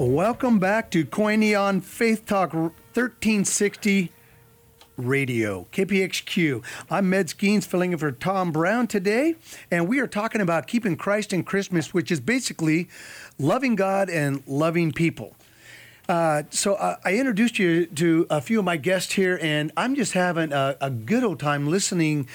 Welcome back to Koinonia Faith Talk 1360 Radio, KPXQ. I'm Med Skeens filling in for Tom Brown today, and we are talking about keeping Christ in Christmas, which is basically loving God and loving people. Uh, so uh, I introduced you to a few of my guests here, and I'm just having a, a good old time listening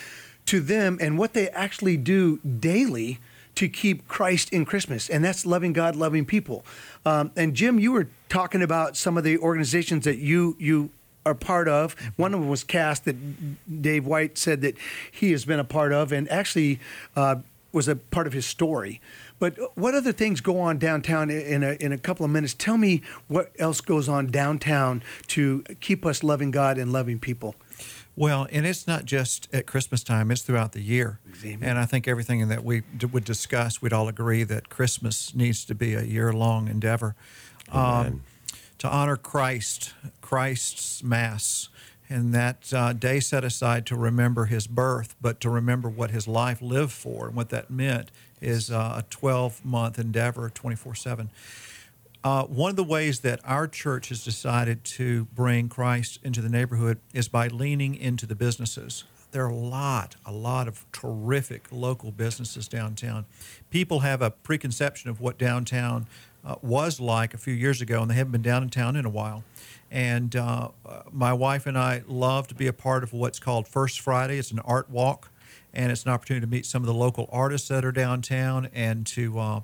to them and what they actually do daily to keep Christ in Christmas, and that's loving God, loving people. Um, and Jim, you were talking about some of the organizations that you you are part of. One of them was Cast that Dave White said that he has been a part of, and actually uh, was a part of his story. But what other things go on downtown in a, in a couple of minutes? Tell me what else goes on downtown to keep us loving God and loving people. Well, and it's not just at Christmas time, it's throughout the year. Amen. And I think everything that we d- would discuss, we'd all agree that Christmas needs to be a year long endeavor um, to honor Christ, Christ's Mass, and that uh, day set aside to remember his birth, but to remember what his life lived for and what that meant is uh, a 12 month endeavor, 24 7. Uh, one of the ways that our church has decided to bring Christ into the neighborhood is by leaning into the businesses. There are a lot, a lot of terrific local businesses downtown. People have a preconception of what downtown uh, was like a few years ago, and they haven't been down in town in a while. And uh, my wife and I love to be a part of what's called First Friday. It's an art walk, and it's an opportunity to meet some of the local artists that are downtown and to uh,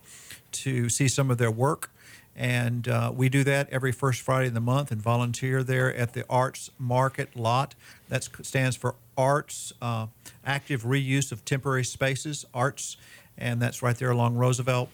to see some of their work. And uh, we do that every first Friday of the month and volunteer there at the Arts Market Lot. That stands for Arts uh, Active Reuse of Temporary Spaces, Arts, and that's right there along Roosevelt.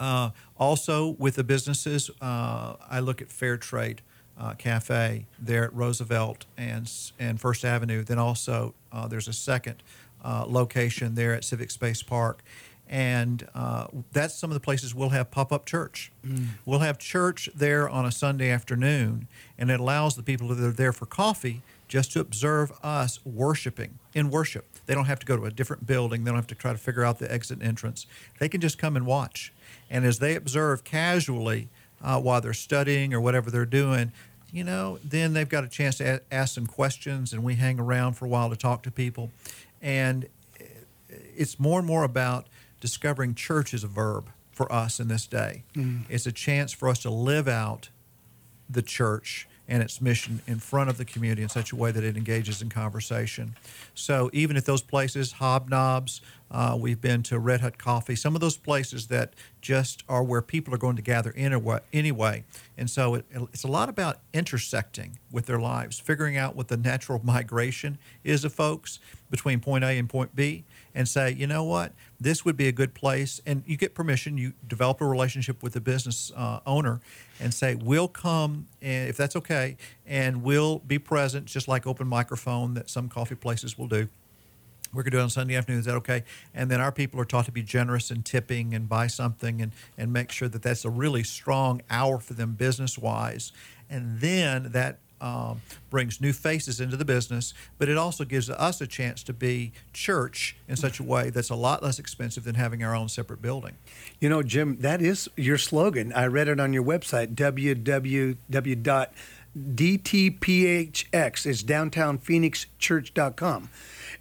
Uh, also, with the businesses, uh, I look at Fair Trade uh, Cafe there at Roosevelt and, and First Avenue. Then also, uh, there's a second location there at Civic Space Park and uh, that's some of the places we'll have pop-up church. Mm. We'll have church there on a Sunday afternoon, and it allows the people that are there for coffee just to observe us worshiping in worship. They don't have to go to a different building. They don't have to try to figure out the exit and entrance. They can just come and watch. And as they observe casually uh, while they're studying or whatever they're doing, you know, then they've got a chance to a- ask some questions, and we hang around for a while to talk to people. And it's more and more about discovering church as a verb for us in this day. Mm. It's a chance for us to live out the church and its mission in front of the community in such a way that it engages in conversation. So even at those places, Hobnobs, uh, we've been to Red Hut Coffee, some of those places that just are where people are going to gather anyway. And so it, it's a lot about intersecting with their lives, figuring out what the natural migration is of folks between point A and point B, and say, you know what, this would be a good place. And you get permission, you develop a relationship with the business uh, owner, and say, we'll come, and if that's okay, and we'll be present, just like open microphone that some coffee places will do we're going to do it on Sunday afternoon. Is that okay? And then our people are taught to be generous in tipping and buy something and, and make sure that that's a really strong hour for them business wise. And then that um, brings new faces into the business, but it also gives us a chance to be church in such a way that's a lot less expensive than having our own separate building. You know, Jim, that is your slogan. I read it on your website, www.dtphx. It's downtownphoenixchurch.com.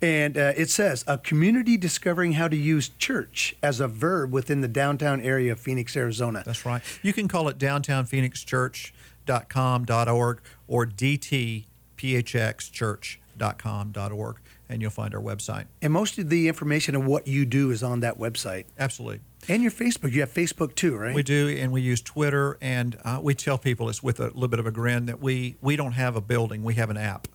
And uh, it says a community discovering how to use church as a verb within the downtown area of Phoenix, Arizona. That's right. You can call it downtownphoenixchurch.com.org or dtphxchurch.com.org and you'll find our website. And most of the information of what you do is on that website. Absolutely. And your Facebook. You have Facebook too, right? We do, and we use Twitter. And uh, we tell people it's with a little bit of a grin that we, we don't have a building, we have an app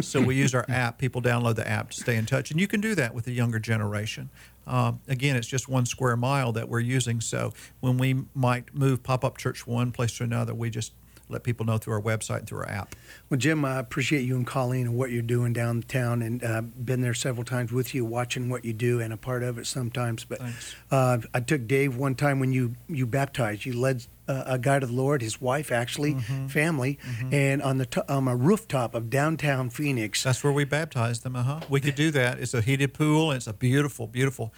so we use our app. People download the app to stay in touch, and you can do that with the younger generation. Um, again, it's just one square mile that we're using. So when we might move pop up church one place to another, we just let people know through our website and through our app. Well, Jim, I appreciate you and Colleen and what you're doing downtown, and uh, been there several times with you, watching what you do, and a part of it sometimes. But uh, I took Dave one time when you you baptized. You led uh, a guy to the Lord, his wife actually, mm-hmm. family, mm-hmm. and on the t- on a rooftop of downtown Phoenix. That's where we baptized them. Uh huh. We could do that. It's a heated pool. And it's a beautiful, beautiful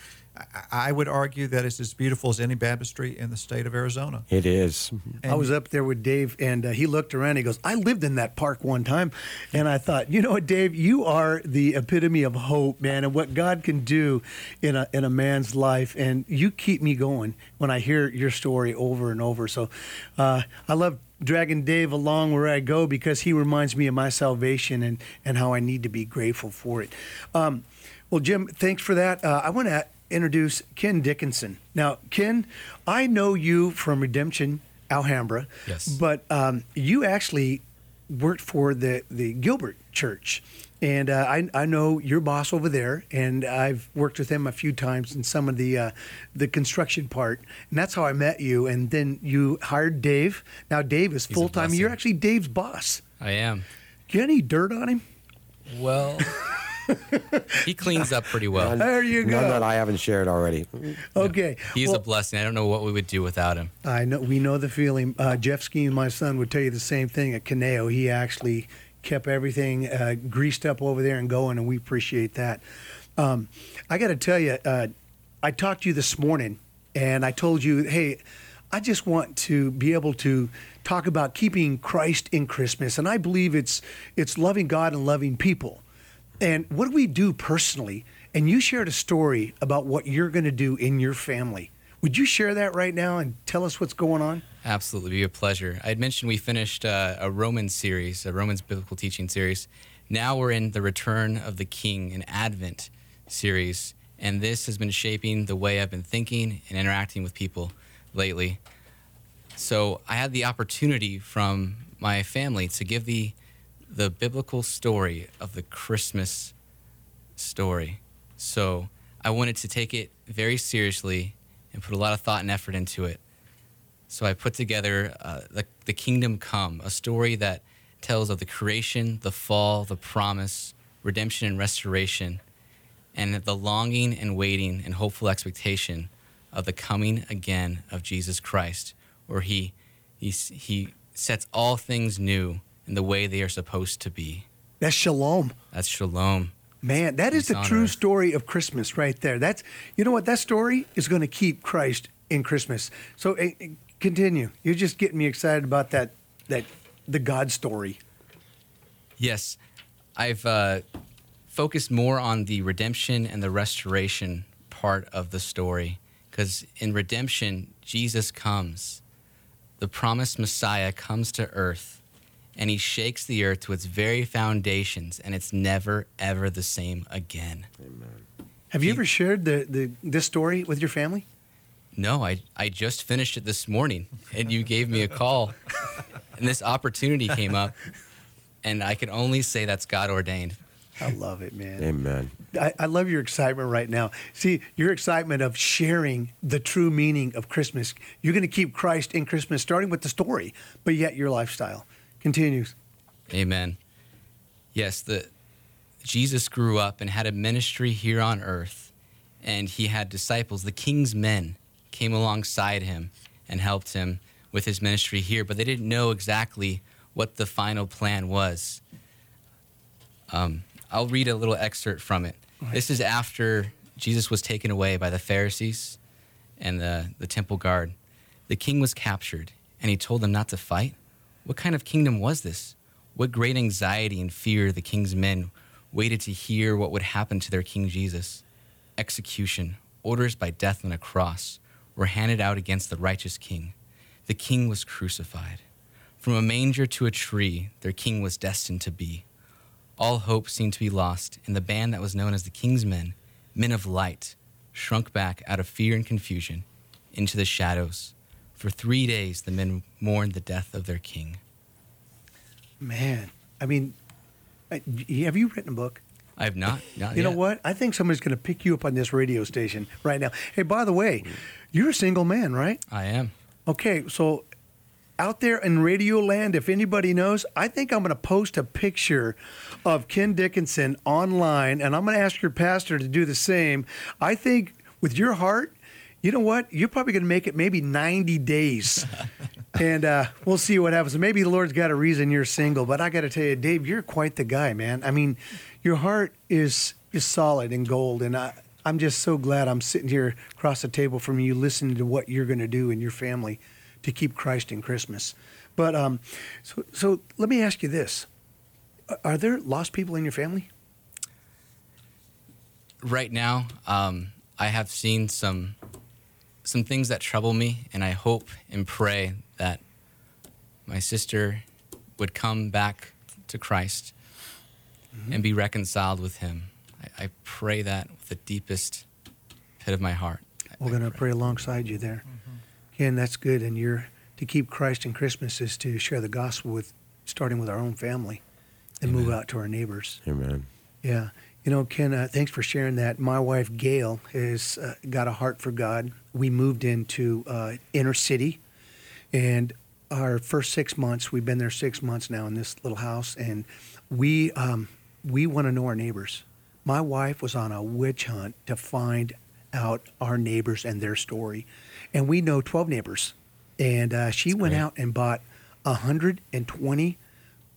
I would argue that it's as beautiful as any baptistry in the state of Arizona. It is. I was up there with Dave, and uh, he looked around. He goes, "I lived in that park one time," and I thought, you know what, Dave, you are the epitome of hope, man, and what God can do in a in a man's life, and you keep me going when I hear your story over and over. So, uh, I love dragging Dave along where I go because he reminds me of my salvation and and how I need to be grateful for it. Um, well, Jim, thanks for that. Uh, I want to introduce Ken Dickinson. Now, Ken, I know you from Redemption Alhambra. Yes. But um, you actually worked for the, the Gilbert Church. And uh, I, I know your boss over there, and I've worked with him a few times in some of the uh, the construction part, and that's how I met you. And then you hired Dave. Now Dave is full time. You're actually Dave's boss. I am. Get any dirt on him? Well, he cleans up pretty well. None- There you go. None that I haven't shared already. Okay. He's Well, a blessing. I don't know what we would do without him. I know we know the feeling. Uh, Jeff Skeen, my son, would tell you the same thing at Caneo. He actually kept everything uh, greased up over there and going, and we appreciate that. Um, I got to tell you, uh, I talked to you this morning, and I told you, hey, I just want to be able to talk about keeping Christ in Christmas, and I believe it's it's loving God and loving people. And what do we do personally? And you shared a story about what you're going to do in your family. Would you share that right now and tell us what's going on? Absolutely, be a pleasure. I had mentioned we finished uh, a Romans series, a Romans biblical teaching series. Now we're in the Return of the King, an Advent series, and this has been shaping the way I've been thinking and interacting with people lately. So I had the opportunity from my family to give the the biblical story of the Christmas story. So I wanted to take it very seriously and put a lot of thought and effort into it. So I put together uh, the, the Kingdom Come, a story that tells of the creation, the fall, the promise, redemption, and restoration, and the longing and waiting and hopeful expectation of the coming again of Jesus Christ, where he, he, he sets all things new in the way they are supposed to be. That's shalom. That's shalom. Man, that is the true earth. story of Christmas right there. That's you know what that story is going to keep Christ in Christmas. So eh, continue. You're just getting me excited about that that the God story. Yes, I've uh, focused more on the redemption and the restoration part of the story because in redemption, Jesus comes. The promised Messiah comes to earth and he shakes the earth to its very foundations, and it's never, ever the same again. Amen. Have you He- ever shared the, the this story with your family? No, I, I just finished it this morning, and you gave me a call, and this opportunity came up, and I can only say that's God ordained. I love it, man. Amen. I, I love your excitement right now. See, your excitement of sharing the true meaning of Christmas. You're going to keep Christ in Christmas, starting with the story, but yet your lifestyle continues. Amen. Yes, the Jesus grew up and had a ministry here on earth, and he had disciples. The king's men came alongside him and helped him with his ministry here, but they didn't know exactly what the final plan was. Um, I'll read a little excerpt from it. This is after Jesus was taken away by the Pharisees and the, the temple guard. The king was captured, and he told them not to fight. What kind of kingdom was this? What great anxiety and fear the king's men waited to hear what would happen to their King Jesus. Execution, orders by death on a cross, were handed out against the righteous king. The king was crucified. From a manger to a tree, their king was destined to be. All hope seemed to be lost, and the band that was known as the King's Men, men of light, shrunk back out of fear and confusion into the shadows. For three days, the men mourned the death of their king. Man, I mean, have you written a book? I have not. not You know what? I think somebody's going to pick you up on this radio station right now. Hey, by the way, you're a single man, right? I am. Okay, so out there in radio land, if anybody knows, I think I'm going to post a picture of Ken Dickinson online, and I'm going to ask your pastor to do the same. I think with your heart, you know what? You're probably going to make it maybe 90 days. and uh, we'll see what happens. Maybe the Lord's got a reason you're single, but I got to tell you, Dave, you're quite the guy, man. I mean, your heart is is solid and gold, and I I'm just so glad I'm sitting here across the table from you, listening to what you're going to do in your family to keep Christ in Christmas. But um, so so let me ask you this: Are there lost people in your family? Right now, um, I have seen some some things that trouble me, and I hope and pray that my sister would come back to Christ mm-hmm. and be reconciled with Him. I, I, pray that with the deepest pit of my heart. We're going to pray. pray. alongside you there. Mm-hmm. Ken, that's good. And you're to keep Christ in Christmas is to share the gospel with, starting with our own family, and Amen. move out to our neighbors. Amen. Yeah. You know, Ken, uh, thanks for sharing that. My wife, Gail, has uh, got a heart for God. We moved into uh, inner city, and our first six months, we've been there six months now in this little house, and we um, we want to know our neighbors. My wife was on a witch hunt to find out our neighbors and their story, and we know twelve neighbors, and uh, she That's went great. out and bought hundred and twenty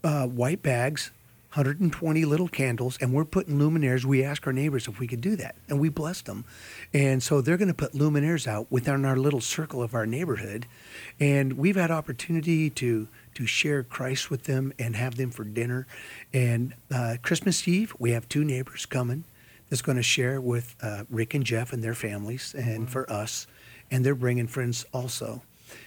uh, white bags 120 little candles, and we're putting luminaires. We asked our neighbors if we could do that, and we blessed them. And so they're going to put luminaires out within our little circle of our neighborhood. And we've had opportunity to to share Christ with them and have them for dinner. And uh, Christmas Eve, we have two neighbors coming that's going to share with uh, Rick and Jeff and their families, and for us, and they're bringing friends also.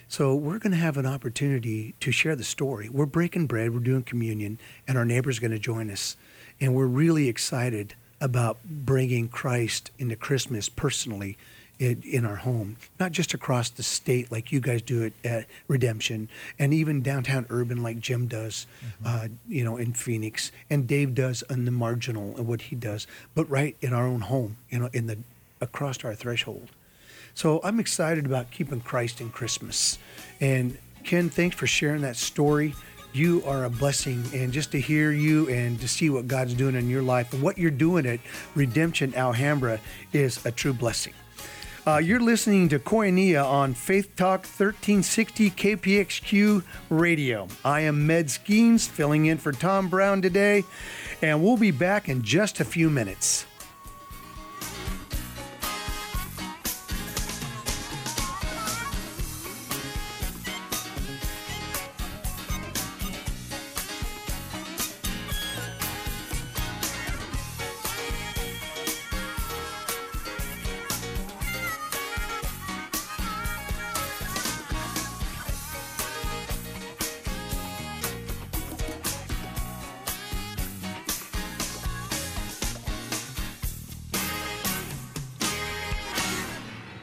So we're going to have an opportunity to share the story. We're breaking bread, we're doing communion, and our neighbor's going to join us. And we're really excited about bringing Christ into Christmas personally in, in, our home, not just across the state like you guys do it at Redemption, and even downtown urban like Jim does, mm-hmm. uh, you know, in Phoenix, and Dave does on the marginal and what he does, but right in our own home, you know, in the across our threshold. So I'm excited about keeping Christ in Christmas. And Ken, thanks for sharing that story. You are a blessing, and just to hear you and to see what God's doing in your life and what you're doing at Redemption Alhambra is a true blessing. Uh, you're listening to Koinonia on Faith Talk 1360 KPXQ Radio. I am Med Skeens filling in for Tom Brown today, and we'll be back in just a few minutes.